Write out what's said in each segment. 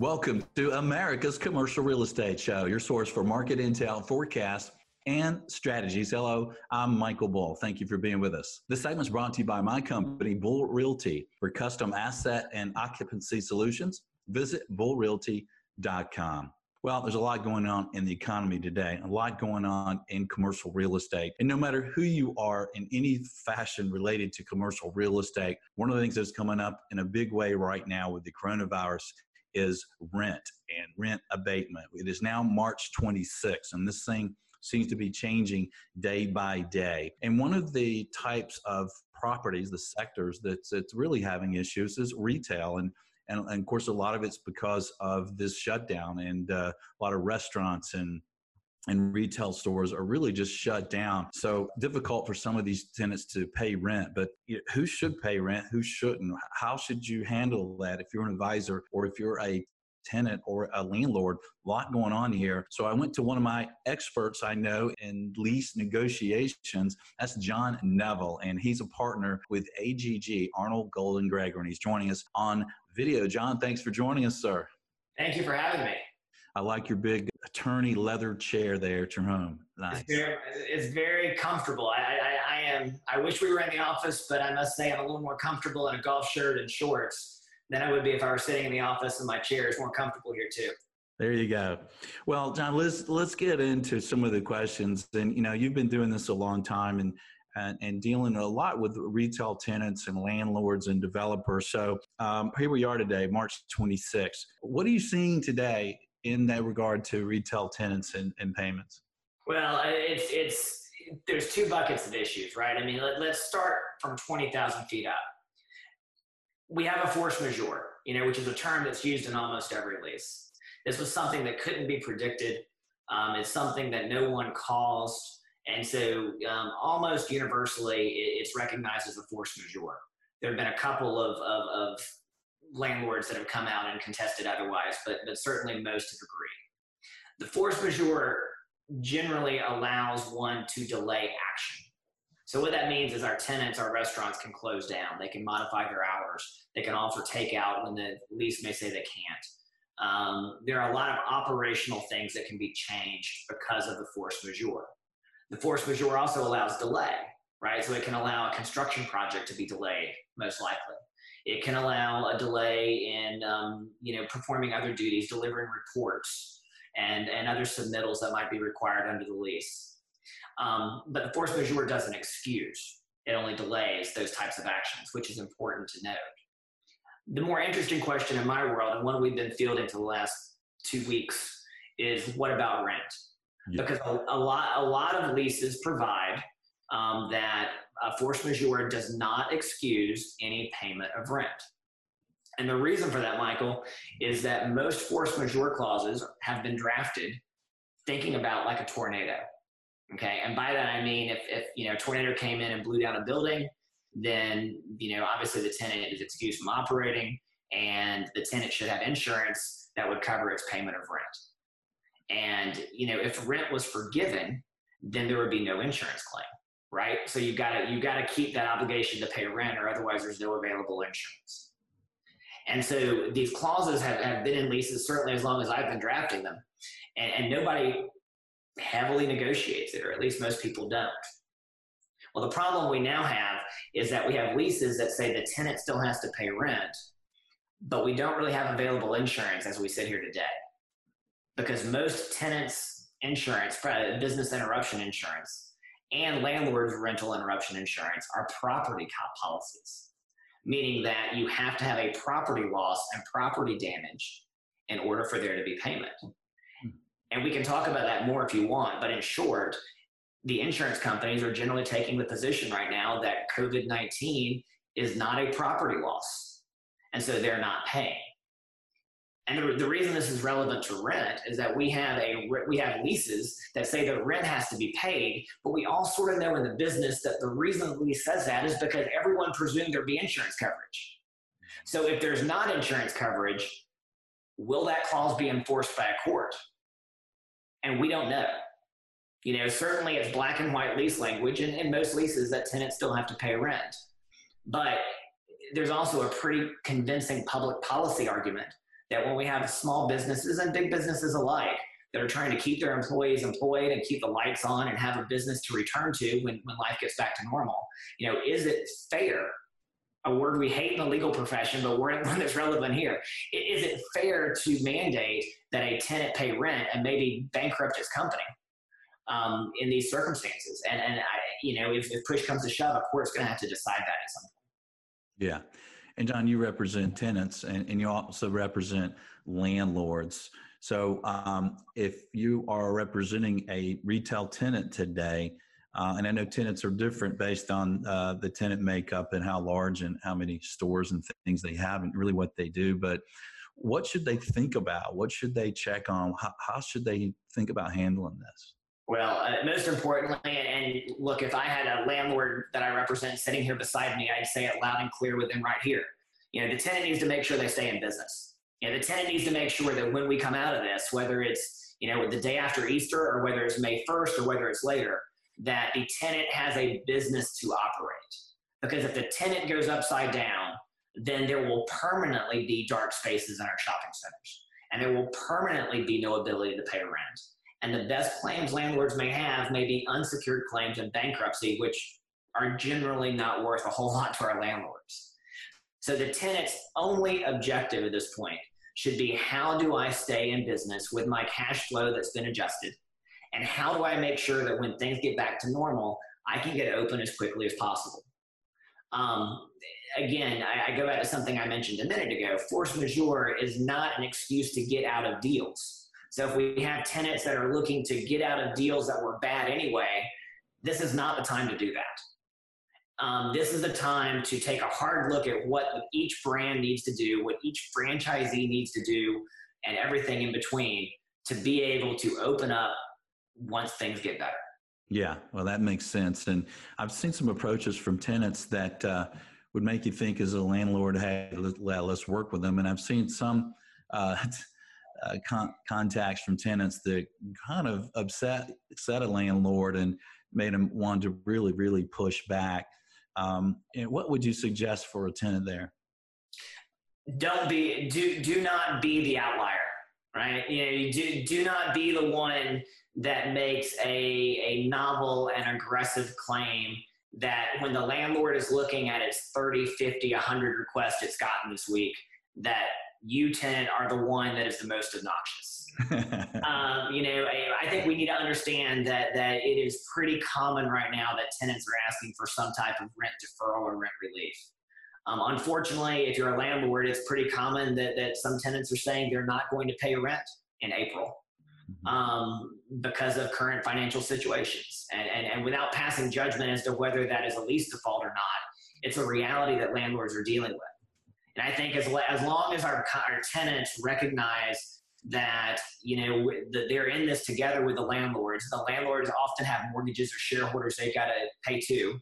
Welcome to America's Commercial Real Estate Show, your source for market intel, forecasts, and strategies. Hello, I'm Michael Bull. Thank you for being with us. This segment is brought to you by my company, Bull Realty. For custom asset and occupancy solutions, visit bullrealty.com. Well, there's a lot going on in the economy today, a lot going on in commercial real estate. And no matter who you are in any fashion related to commercial real estate, one of the things that's coming up in a big way right now with the coronavirus is rent and rent abatement. It is now March 26th, and this thing seems to be changing day by day. And one of the types of properties, the sectors that's, that's really having issues is retail. And, and, and of course, a lot of it's because of this shutdown, and uh, a lot of restaurants and and retail stores are really just shut down. So difficult for some of these tenants to pay rent. But who should pay rent? Who shouldn't? How should you handle that if you're an advisor or if you're a tenant or a landlord. A lot going on here. So I went to one of my experts I know in lease negotiations. That's John Neville, and he's a partner with AGG, Arnall Golden Gregory, and he's joining us on video. John, thanks for joining us, sir. Thank you for having me. I like your big attorney leather chair there at your home. Nice. It's very, it's very comfortable. I, I, I, am. I wish we were in the office, but I must say I'm a little more comfortable in a golf shirt and shorts than I would be if I were sitting in the office and my chair is more comfortable here too. There you go. Well, John, let's let's get into some of the questions. And you know, you've been doing this a long time and and, and dealing a lot with retail tenants and landlords and developers. So um, here we are today, March 26th. What are you seeing today in that regard to retail tenants and, and payments? Well, it's it's there's two buckets of issues, right? I mean, let, let's start from 20,000 feet up. We have a force majeure, you know, which is a term that's used in almost every lease. This was something that couldn't be predicted. Um, it's something that no one caused. And so um, almost universally, it's recognized as a force majeure. There have been a couple of, of, of landlords that have come out and contested otherwise, but, but certainly most have agreed. The force majeure generally allows one to delay action. So what that means is our tenants, our restaurants can close down. They can modify their hours. They can offer takeout when the lease may say they can't. Um, there are a lot of operational things that can be changed because of the force majeure. The force majeure also allows delay, right? So it can allow a construction project to be delayed, most likely. It can allow a delay in, um, you know, performing other duties, delivering reports, and, and other submittals that might be required under the lease. Um, but the force majeure doesn't excuse; it only delays those types of actions, which is important to note. The more interesting question in my world, and one we've been fielding for the last two weeks, is what about rent? Yeah. Because a, a, lot, a lot of leases provide um, that uh, force majeure does not excuse any payment of rent. And the reason for that, Michael, is that most force majeure clauses have been drafted thinking about like a tornado. Okay. And by that, I mean, if, if, you know, a tornado came in and blew down a building, then, you know, obviously the tenant is excused from operating and the tenant should have insurance that would cover its payment of rent. And, you know, if rent was forgiven, then there would be no insurance claim right? So you've gotta you gotta keep that obligation to pay rent, or otherwise there's no available insurance. And so these clauses have, have been in leases certainly as long as I've been drafting them, and, and nobody heavily negotiates it, or at least most people don't. Well, the problem we now have is that we have leases that say the tenant still has to pay rent, but we don't really have available insurance as we sit here today. Because most tenants' insurance, business interruption insurance, and landlord's rental interruption insurance are property policies, meaning that you have to have a property loss and property damage in order for there to be payment. Hmm. And we can talk about that more if you want, but in short, the insurance companies are generally taking the position right now that COVID 19 is not a property loss. And so they're not paying. And the, the reason this is relevant to rent is that we have a we have leases that say that rent has to be paid, but we all sort of know in the business that the reason the lease says that is because everyone presumed there'd be insurance coverage. So if there's not insurance coverage, will that clause be enforced by a court? And we don't know. You know, certainly it's black and white lease language, and in most leases that tenants still have to pay rent. But there's also a pretty convincing public policy argument that when we have small businesses and big businesses alike that are trying to keep their employees employed and keep the lights on and have a business to return to when, when life gets back to normal, you know, is it fair? A word we hate in the legal profession, but we're one that's relevant here. Is it fair to mandate that a tenant pay rent and maybe bankrupt his company um, in these circumstances? And, and I, you know, if, if push comes to shove, a court's going to have to decide that at some point. Yeah. And John, you represent tenants and, and you also represent landlords. So um, if you are representing a retail tenant today, uh, and I know tenants are different based on uh, the tenant makeup and how large and how many stores and things they have and really what they do. But what should they think about? What should they check on? How, how should they think about handling this? Well, uh, most importantly, and, look, if I had a landlord that I represent sitting here beside me, I'd say it loud and clear with them right here. You know, the tenant needs to make sure they stay in business. You know, the tenant needs to make sure that when we come out of this, whether it's, you know, the day after Easter or whether it's May 1st or whether it's later, that the tenant has a business to operate. Because if the tenant goes upside down, then there will permanently be dark spaces in our shopping centers. And there will permanently be no ability to pay rent. And the best claims landlords may have may be unsecured claims in bankruptcy, which are generally not worth a whole lot to our landlords. So the tenant's only objective at this point should be how do I stay in business with my cash flow that's been adjusted? And how do I make sure that when things get back to normal, I can get open as quickly as possible? Um, again, I, I go back to something I mentioned a minute ago. Force majeure is not an excuse to get out of deals so if we have tenants that are looking to get out of deals that were bad anyway, this is not the time to do that. Um, this is the time to take a hard look at what each brand needs to do, what each franchisee needs to do, and everything in between to be able to open up once things get better. Yeah, well, that makes sense. And I've seen some approaches from tenants that uh, would make you think, as a landlord, hey, let, us work with them. And I've seen some. Uh, uh, con- contacts from tenants that kind of upset, upset a landlord and made him want to really, really push back. Um, and what would you suggest for a tenant there? Don't be do do not be the outlier, right? You know, you do do not be the one that makes a a novel and aggressive claim that when the landlord is looking at its 30, 50, 100 requests it's gotten this week, that you tenant are the one that is the most obnoxious. um, you know, I, I, think we need to understand that that it is pretty common right now that tenants are asking for some type of rent deferral or rent relief. Um, unfortunately, if you're a landlord, it's pretty common that, that some tenants are saying they're not going to pay rent in April mm-hmm. um, because of current financial situations. And, and, and without passing judgment as to whether that is a lease default or not, it's a reality that landlords are dealing with. And I think as, as long as our, our tenants recognize that you know that they're in this together with the landlords, the landlords often have mortgages or shareholders they've got to pay to,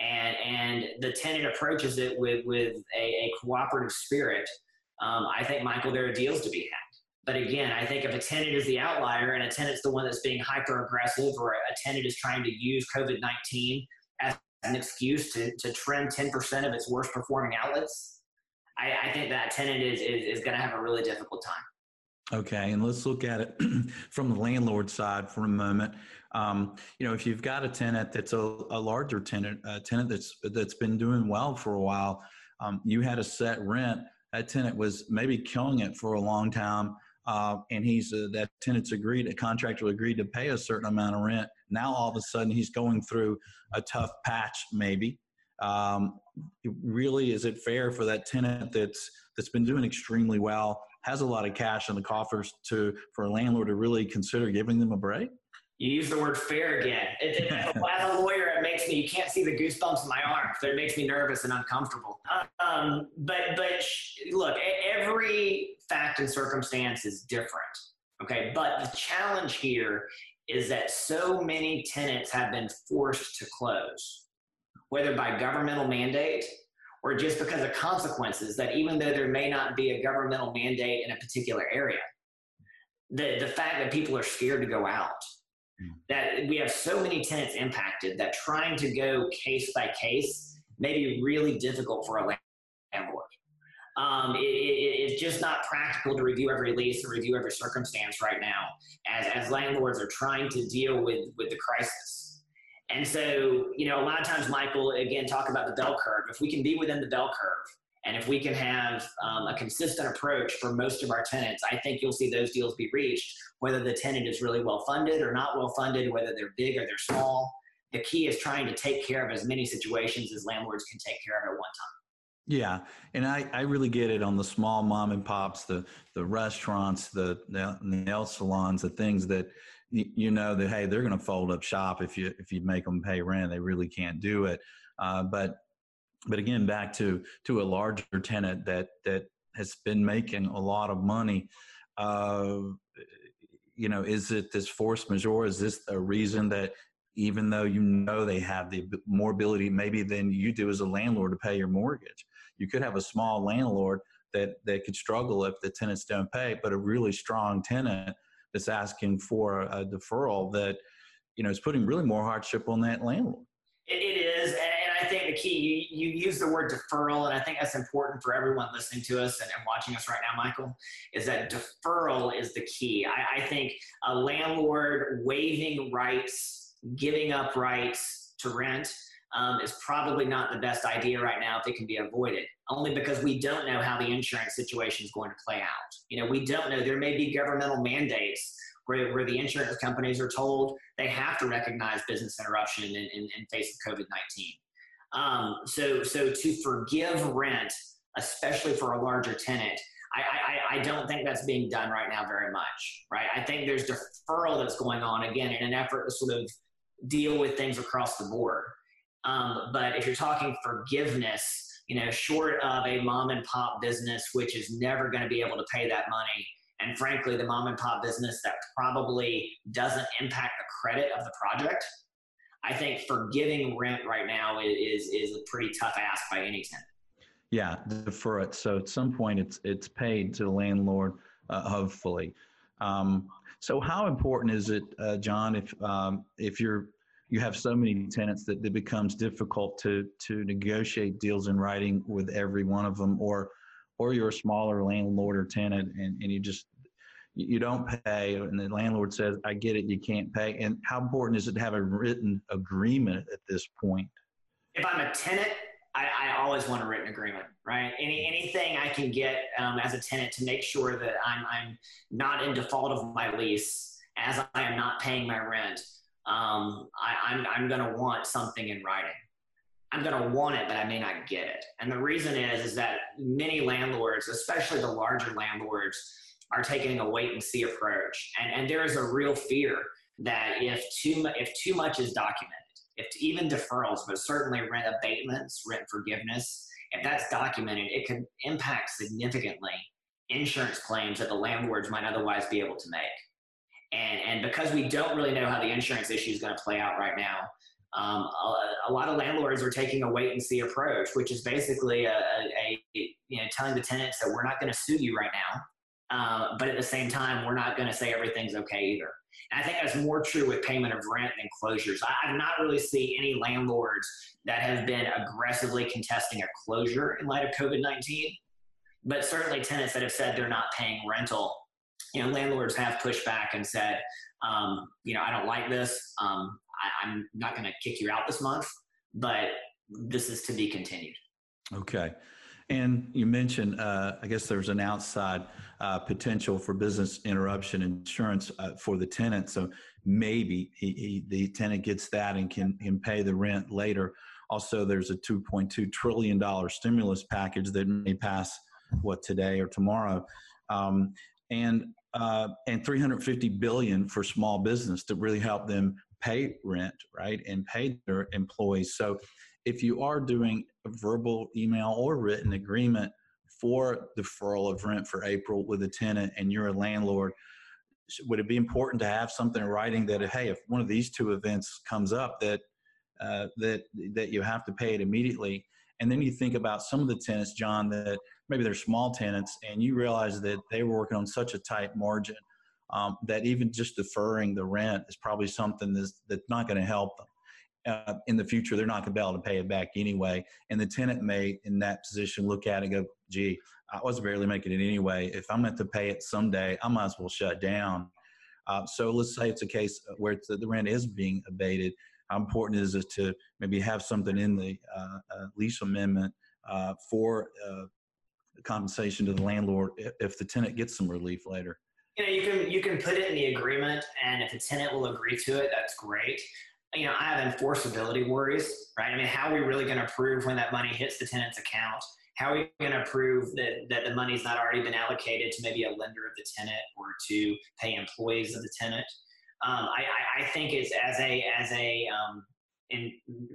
and and the tenant approaches it with with a, a cooperative spirit. Um, I think Michael, there are deals to be had. But again, I think if a tenant is the outlier and a tenant's the one that's being hyper aggressive, or a tenant is trying to use COVID nineteen as an excuse to, to trim 10% of its worst performing outlets, I, I think that tenant is, is, is going to have a really difficult time. Okay, and let's look at it from the landlord side for a moment. Um, you know, if you've got a tenant that's a, a larger tenant, a tenant that's that's been doing well for a while, um, you had a set rent. That tenant was maybe killing it for a long time, uh, and he's uh, that tenant's agreed, a contractor agreed to pay a certain amount of rent. Now all of a sudden he's going through a tough patch, maybe, um, really, is it fair for that tenant that's that's been doing extremely well, has a lot of cash in the coffers, to for a landlord to really consider giving them a break? You use the word fair again. It, it, as a lawyer, it makes me, you can't see the goosebumps in my arms, but it makes me nervous and uncomfortable. Um, but, but look, every fact and circumstance is different. Okay. But the challenge here is that so many tenants have been forced to close whether by governmental mandate or just because of consequences that even though there may not be a governmental mandate in a particular area, the, the fact that people are scared to go out, hmm. that we have so many tenants impacted that trying to go case by case may be really difficult for a landlord. Um, it, it, it's just not practical to review every lease and review every circumstance right now as, as landlords are trying to deal with, with the crisis. And so, you know, a lot of times, Michael, again, talk about the bell curve. If we can be within the bell curve, and if we can have um, a consistent approach for most of our tenants, I think you'll see those deals be reached, whether the tenant is really well funded or not well funded, whether they're big or they're small. The key is trying to take care of as many situations as landlords can take care of at one time. Yeah, and I, I really get it on the small mom and pops, the the restaurants, the, the nail salons, the things that you, know that hey they're going to fold up shop if you if you make them pay rent, they really can't do it. Uh, but but again, back to to a larger tenant that that has been making a lot of money. Uh, you know, is it this force majeure? Is this a reason that even though you know they have the more ability maybe than you do as a landlord to pay your mortgage, you could have a small landlord that that could struggle if the tenants don't pay, but a really strong tenant that's asking for a deferral that you know is putting really more hardship on that landlord. it, it is, and I think the key, you, you use the word deferral, and I think that's important for everyone listening to us and, and watching us right now, Michael, is that deferral is the key. I, I think a landlord waiving rights, giving up rights to rent um, is probably not the best idea right now if it can be avoided, only because we don't know how the insurance situation is going to play out. You know, we don't know. There may be governmental mandates where, where the insurance companies are told they have to recognize business interruption in, in, in face of COVID 19. Um, so, so to forgive rent, especially for a larger tenant, I, I, I, don't think that's being done right now very much, right? I think there's deferral that's going on again in an effort to sort of deal with things across the board. Um, but if you're talking forgiveness, you know, short of a mom and pop business, which is never going to be able to pay that money, and frankly, the mom and pop business that probably doesn't impact the credit of the project, I think forgiving rent right now is is a pretty tough ask by any tenant. Yeah, defer it. So at some point, it's it's paid to the landlord, uh, hopefully. Um, so how important is it, uh, John, if um, if you're you have so many tenants that it becomes difficult to to negotiate deals in writing with every one of them, or or you're a smaller landlord or tenant and, and you just you don't pay and the landlord says i get it you can't pay. And how important is it to have a written agreement at this point? If i'm a tenant i, I always want a written agreement right? Any, anything i can get um, as a tenant to make sure that I'm, I'm not in default of my lease as i am not paying my rent um, I, I'm, I'm going to want something in writing I'm going to want it, but I may not get it. And the reason is, is that many landlords, especially the larger landlords, are taking a wait and see approach. And, and there is a real fear that if too, if too much is documented, if even deferrals, but certainly rent abatements, rent forgiveness, if that's documented, it could impact significantly insurance claims that the landlords might otherwise be able to make. And, and because we don't really know how the insurance issue is going to play out right now, um, a, a, lot of landlords are taking a wait and see approach, which is basically a, a, a you know telling the tenants that we're not going to sue you right now, um, but at the same time, we're not going to say everything's okay either. And I think that's more true with payment of rent than closures. I, have not really seen any landlords that have been aggressively contesting a closure in light of COVID 19, but certainly tenants that have said they're not paying rental. You know, landlords have pushed back and said, um, you know, I don't like this. Um, I, I'm not going to kick you out this month, but this is to be continued. Okay. And you mentioned, uh, I guess there's an outside uh, potential for business interruption insurance uh, for the tenant. So maybe he, he, the tenant gets that and can, can pay the rent later. Also, there's a $2.2 trillion stimulus package that may pass, what, today or tomorrow. Um, and uh, and 350 billion for small business to really help them pay rent, right, and pay their employees. So if you are doing a verbal, email, or written agreement for deferral of rent for April with a tenant and you're a landlord, would it be important to have something in writing that, hey, if one of these two events comes up, that uh, that that you have to pay it immediately? And then you think about some of the tenants, John, that maybe they're small tenants, and you realize that they were working on such a tight margin um, that even just deferring the rent is probably something that's, that's not going to help them. uh, in the future they're not going to be able to pay it back anyway. And the tenant may, in that position, look at it and go, "Gee, I was barely making it anyway. If I'm going to pay it someday, I might as well shut down." Uh, so let's say it's a case where the rent is being abated. How important is it to maybe have something in the uh, uh lease amendment uh, for compensation to the landlord if the tenant gets some relief later? You know, you can you can put it in the agreement, and if the tenant will agree to it, that's great. You know, I have enforceability worries, right? I mean, how are we really going to prove when that money hits the tenant's account? How are we going to prove that, that the money's not already been allocated to maybe a lender of the tenant or to pay employees of the tenant? Um, I, I, think it's as a as a um, in,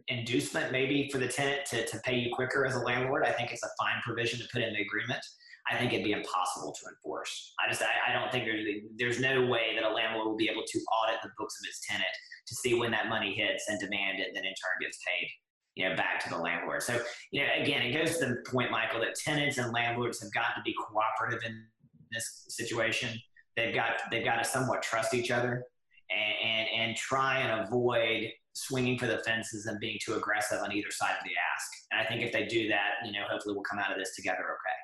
inducement maybe for the tenant to, to pay you quicker as a landlord. I think it's a fine provision to put in the agreement. I think it'd be impossible to enforce. I just I, I don't think there's there's no way that a landlord will be able to audit the books of its tenant to see when that money hits and demand it, then in turn gets paid you know back to the landlord. So you know again, it goes to the point, Michael, that tenants and landlords have got to be cooperative in this situation. They've got they've got to somewhat trust each other and, and, and try and avoid swinging for the fences and being too aggressive on either side of the ask. And I think if they do that, you know, hopefully we'll come out of this together okay.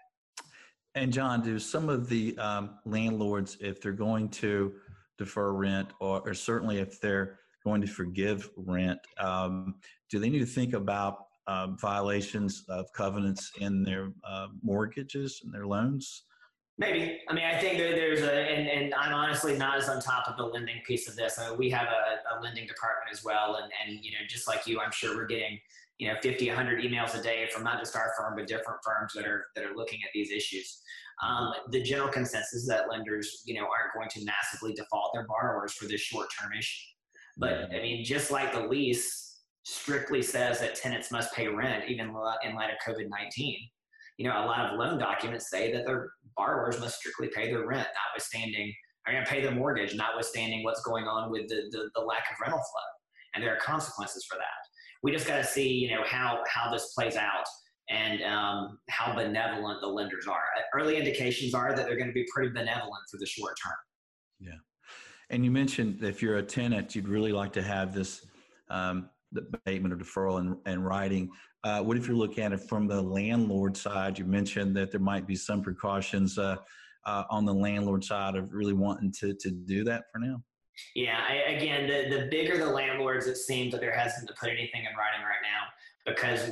And John, do some of the um, landlords, if they're going to defer rent, or, or, certainly if they're going to forgive rent, um, do they need to think about um, violations of covenants in their uh, mortgages and their loans? Maybe. I mean, I think there, there's a, and, and I'm honestly not as on top of the lending piece of this. I mean, we have a, a, lending department as well. And, and, you know, just like you, I'm sure we're getting, you know, 50, 100 emails a day from not just our firm, but different firms that are, that are looking at these issues. Um, the general consensus is that lenders, you know, aren't going to massively default their borrowers for this short-term issue. But I mean, just like the lease strictly says that tenants must pay rent, even in light of COVID-19, you know, a lot of loan documents say that their borrowers must strictly pay their rent, notwithstanding, going to pay their mortgage, notwithstanding what's going on with the, the, the lack of rental flow. And there are consequences for that. We just got to see, you know, how, how this plays out and um, how benevolent the lenders are. Early indications are that they're going to be pretty benevolent for the short term. Yeah. And you mentioned if you're a tenant, you'd really like to have this um, the abatement or deferral and, in writing. Uh, what if you're looking at it from the landlord side? You mentioned that there might be some precautions uh, uh, on the landlord side of really wanting to, to do that for now. Yeah, I, again, the, the bigger the landlords, it seems that they're hesitant to put anything in writing right now because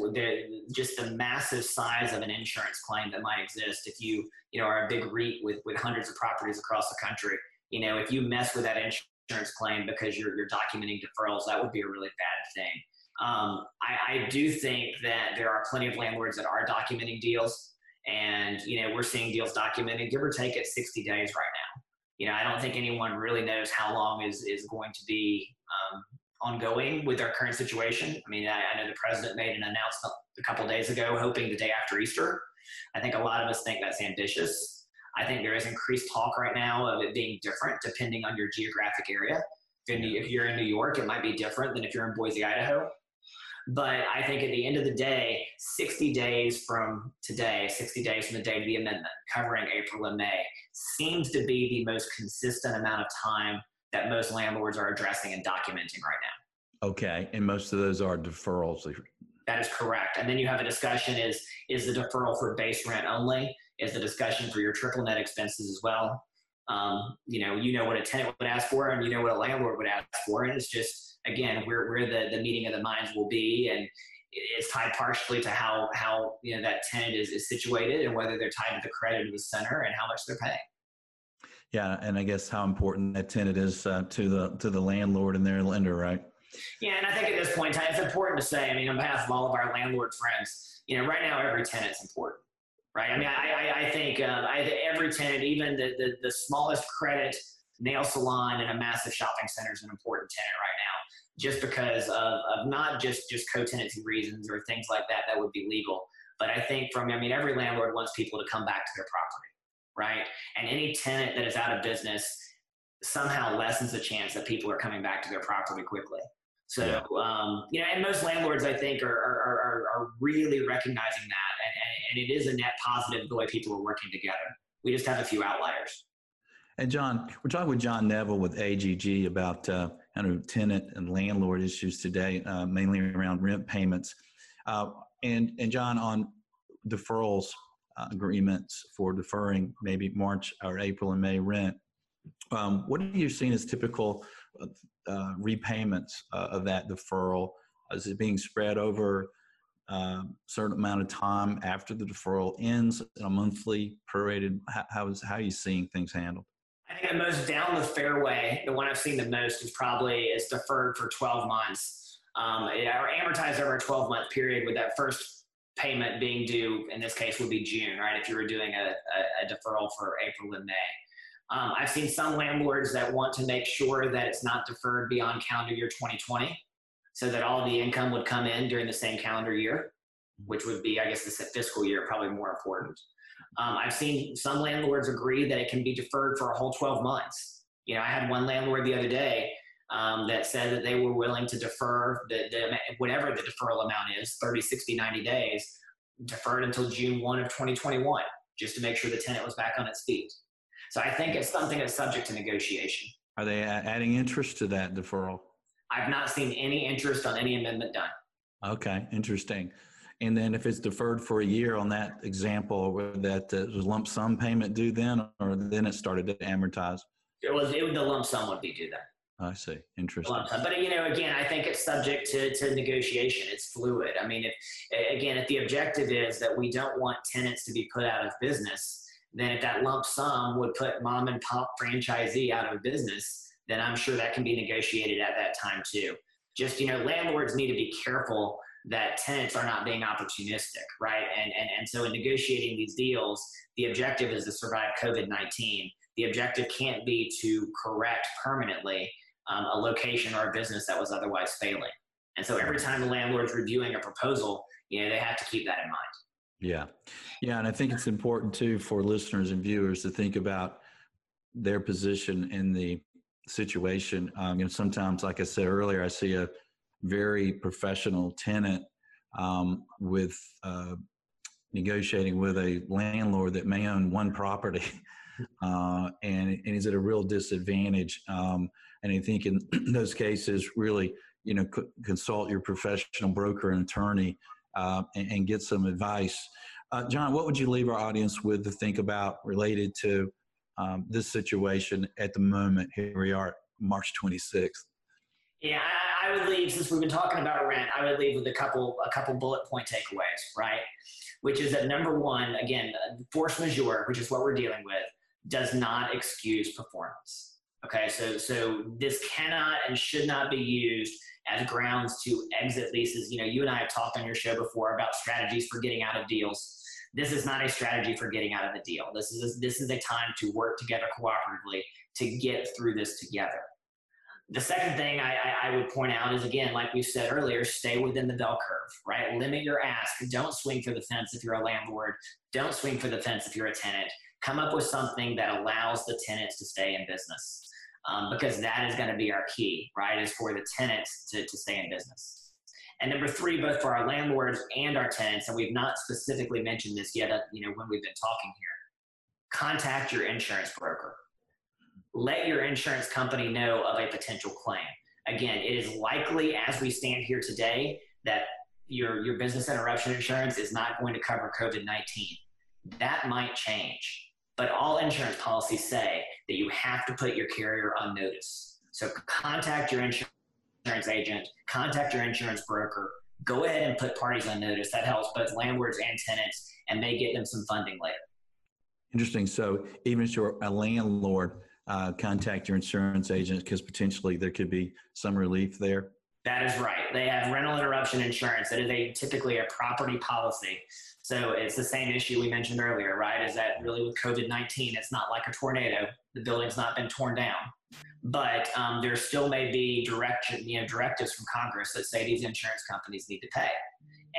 just the massive size of an insurance claim that might exist if you you know are a big REIT with, with hundreds of properties across the country. You know, if you mess with that insurance insurance claim because you're, you're documenting deferrals, that would be a really bad thing. Um, I, I do think that there are plenty of landlords that are documenting deals, and you know we're seeing deals documented, give or take, at 60 days right now. You know, I don't think anyone really knows how long is is going to be um, ongoing with our current situation. I mean, I, I know the president made an announcement a couple days ago, hoping the day after Easter. I think a lot of us think that's ambitious. I think there is increased talk right now of it being different depending on your geographic area. If you're in New York, it might be different than if you're in Boise, Idaho. But I think at the end of the day, 60 days from today, 60 days from the date of the amendment, covering April and May, seems to be the most consistent amount of time that most landlords are addressing and documenting right now. Okay, and most of those are deferrals. That is correct. And then you have a discussion: is is the deferral for base rent only? Is the discussion for your triple net expenses as well. Um, you know, you know what a tenant would ask for, and you know what a landlord would ask for, and it's just again where where the the meeting of the minds will be, and it's tied partially to how how you know that tenant is, is situated and whether they're tied to the credit of the center and how much they're paying. Yeah, and I guess how important that tenant is uh, to the to the landlord and their lender, right? Yeah, and I think at this point in time, it's important to say. I mean, on behalf of all of our landlord friends, you know, right now every tenant's important right? I mean, I, I, I think um, I, every tenant, even the, the, the smallest credit nail salon in a massive shopping center is an important tenant right now, just because of, of not just just co-tenancy reasons or things like that that would be legal, but I think from I mean every landlord wants people to come back to their property, right? And any tenant that is out of business somehow lessens the chance that people are coming back to their property quickly. So, yeah. um, you know, and most landlords, I think, are, are, are, are really recognizing that and it is a net positive the way people are working together. We just have a few outliers. And John, we're talking with John Neville with AGG about uh, kind of tenant and landlord issues today, uh, mainly around rent payments. Uh, and, and John, on deferrals uh, agreements for deferring maybe March or April and May rent, um, what are you seeing as typical uh, repayments uh, of that deferral? Is it being spread over um, certain amount of time after the deferral ends, a monthly prorated? How, how is how are you seeing things handled? I think the most down the fairway, the one I've seen the most is probably is deferred for 12 months um, or amortized over a 12 month period with that first payment being due, in this case would be June, right? If you were doing a, a, a deferral for April and May. Um, I've seen some landlords that want to make sure that it's not deferred beyond calendar year 2020 so that all the income would come in during the same calendar year, which would be, I guess, the fiscal year, probably more important. Um, I've seen some landlords agree that it can be deferred for a whole 12 months. You know, I had one landlord the other day um, that said that they were willing to defer the, the, whatever the deferral amount is 30, 60, 90 days, deferred until June 1 of 2021, just to make sure the tenant was back on its feet. So I think it's something that's subject to negotiation. Are they adding interest to that deferral? I've not seen any interest on any amendment done. Okay, interesting. And then if it's deferred for a year on that example, would that uh, was lump sum payment due then, or then it started to amortize? It was it, the lump sum would be due then. I see. Interesting. But you know, again, I think it's subject to, to negotiation. It's fluid. I mean, if again, if the objective is that we don't want tenants to be put out of business, then if that lump sum would put mom and pop franchisee out of business, then I'm sure that can be negotiated at that time too. Just you know, landlords need to be careful that tenants are not being opportunistic, right? And and and so in negotiating these deals, the objective is to survive COVID nineteen. The objective can't be to correct permanently um, a location or a business that was otherwise failing. And so every time the landlord's reviewing a proposal, you know, they have to keep that in mind. Yeah. Yeah. And I think it's important too for listeners and viewers to think about their position in the situation. Um, know, sometimes, like I said earlier, I see a very professional tenant um, with uh, negotiating with a landlord that may own one property uh, and, and is at a real disadvantage. Um, and I think in those cases, really, you know, c- consult your professional broker and attorney uh, and, and, get some advice. Uh, John, what would you leave our audience with to think about related to um, this situation at the moment? Here we are, March 26th. Yeah, I, would leave since we've been talking about rent. I would leave with a couple a couple bullet point takeaways, right? Which is that number one, again, force majeure, which is what we're dealing with, does not excuse performance. Okay, so so this cannot and should not be used as grounds to exit leases. You know, you and I have talked on your show before about strategies for getting out of deals. This is not a strategy for getting out of the deal. This is this is a time to work together cooperatively to get through this together. The second thing I, I, would point out is again, like we said earlier, stay within the bell curve, right? Limit your ask. Don't swing for the fence if you're a landlord. Don't swing for the fence if you're a tenant. Come up with something that allows the tenants to stay in business um, because that is going to be our key, right? Is for the tenants to, to stay in business. And number three, both for our landlords and our tenants, and we've not specifically mentioned this yet, uh, you know, when we've been talking here, contact your insurance broker. Let your insurance company know of a potential claim. Again, it is likely as we stand here today that your, your business interruption insurance is not going to cover COVID 19. That might change. But all insurance policies say that you have to put your carrier on notice. So contact your insurance agent, contact your insurance broker, go ahead and put parties on notice. That helps both landlords and tenants and may get them some funding later. Interesting. So even if you're a landlord, uh, contact your insurance agent because potentially there could be some relief there. That is right. They have rental interruption insurance. That is a typically a property policy. So it's the same issue we mentioned earlier, right? Is that really with COVID 19, it's not like a tornado. The building's not been torn down. But um, there still may be direction, you know, directives from Congress that say these insurance companies need to pay.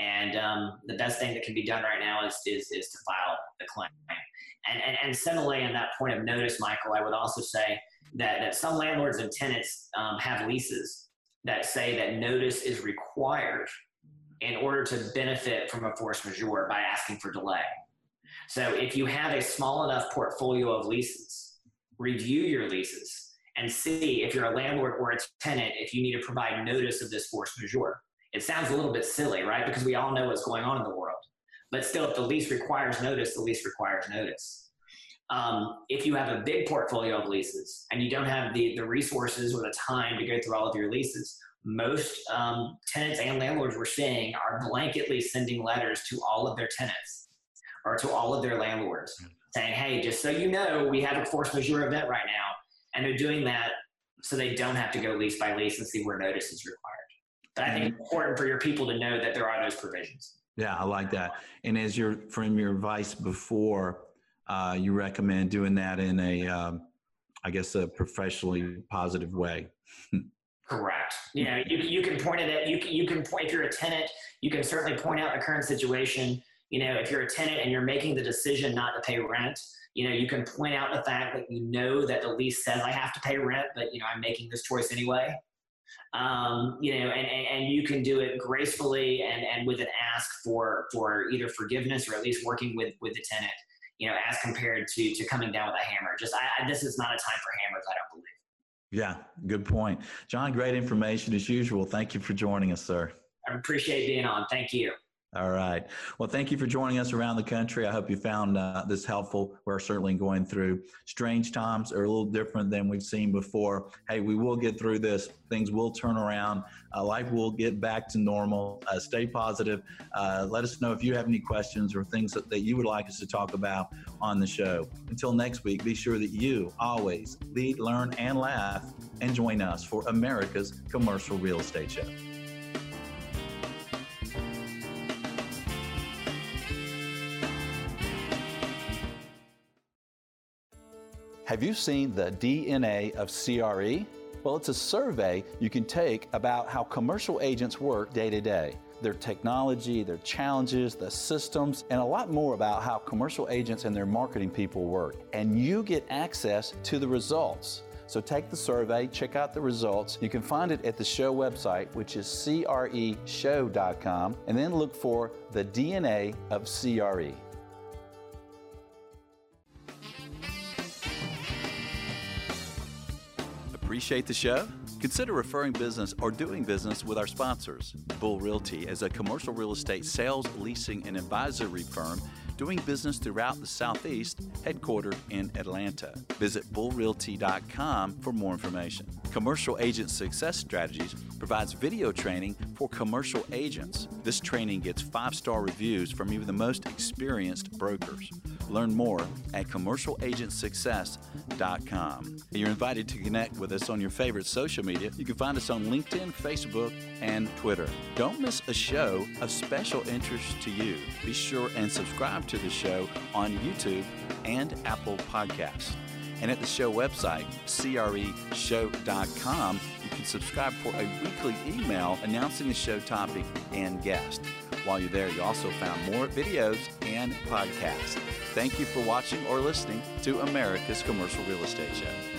And um, the best thing that can be done right now is, is, is to file the claim. And, and, and similarly, in that point of notice, Michael, I would also say that, that some landlords and tenants um, have leases that say that notice is required in order to benefit from a force majeure by asking for delay. So if you have a small enough portfolio of leases, review your leases and see if you're a landlord or a tenant if you need to provide notice of this force majeure. It sounds a little bit silly, right? Because we all know what's going on in the world. But still, if the lease requires notice, the lease requires notice. Um, if you have a big portfolio of leases and you don't have the, the resources or the time to go through all of your leases, most um, tenants and landlords we're seeing are blanketly sending letters to all of their tenants or to all of their landlords saying, hey, just so you know, we have a force majeure event right now. And they're doing that so they don't have to go lease by lease and see where notice is required. But I think it's important for your people to know that there are those provisions. Yeah, I like that. And as your from your advice before, uh, you recommend doing that in a, um, I guess, a professionally positive way. Correct. You know, you, you can point it at you can, you can point if you're a tenant, you can certainly point out the current situation. You know, if you're a tenant and you're making the decision not to pay rent, you know, you can point out the fact that you know that the lease says I have to pay rent, but you know I'm making this choice anyway. Um, you know, and, and, and you can do it gracefully and, and with an ask for for either forgiveness or at least working with with the tenant. You know, as compared to to coming down with a hammer. Just I, I, this is not a time for hammers. I don't believe. Yeah, good point. John, great information as usual. Thank you for joining us, sir. I appreciate being on. Thank you. All right. Well, thank you for joining us around the country. I hope you found uh, this helpful. We're certainly going through strange times, are a little different than we've seen before. Hey, we will get through this. Things will turn around. Uh, life will get back to normal. Uh, stay positive. Uh, let us know if you have any questions or things that, that you would like us to talk about on the show. Until next week, be sure that you always lead, learn, and laugh and join us for America's Commercial Real Estate Show. Have you seen the DNA of CRE? Well, it's a survey you can take about how commercial agents work day to day their technology, their challenges, the systems, and a lot more about how commercial agents and their marketing people work. And you get access to the results. So take the survey, check out the results. You can find it at the show website, which is creshow.com, and then look for the DNA of CRE. Appreciate the show? Consider referring business or doing business with our sponsors. Bull Realty is a commercial real estate sales, leasing, and advisory firm doing business throughout the Southeast, headquartered in Atlanta. Visit bullrealty.com for more information. Commercial Agent Success Strategies provides video training for commercial agents. This training gets five star reviews from even the most experienced brokers. Learn more at commercialagentsuccess.com. You're invited to connect with us on your favorite social media. You can find us on LinkedIn, Facebook, and Twitter. Don't miss a show of special interest to you. Be sure and subscribe to the show on YouTube and Apple Podcasts. And at the show website, creshow.com, you can subscribe for a weekly email announcing the show topic and guest. While you're there, you also found more videos and podcasts. Thank you for watching or listening to America's Commercial Real Estate Show.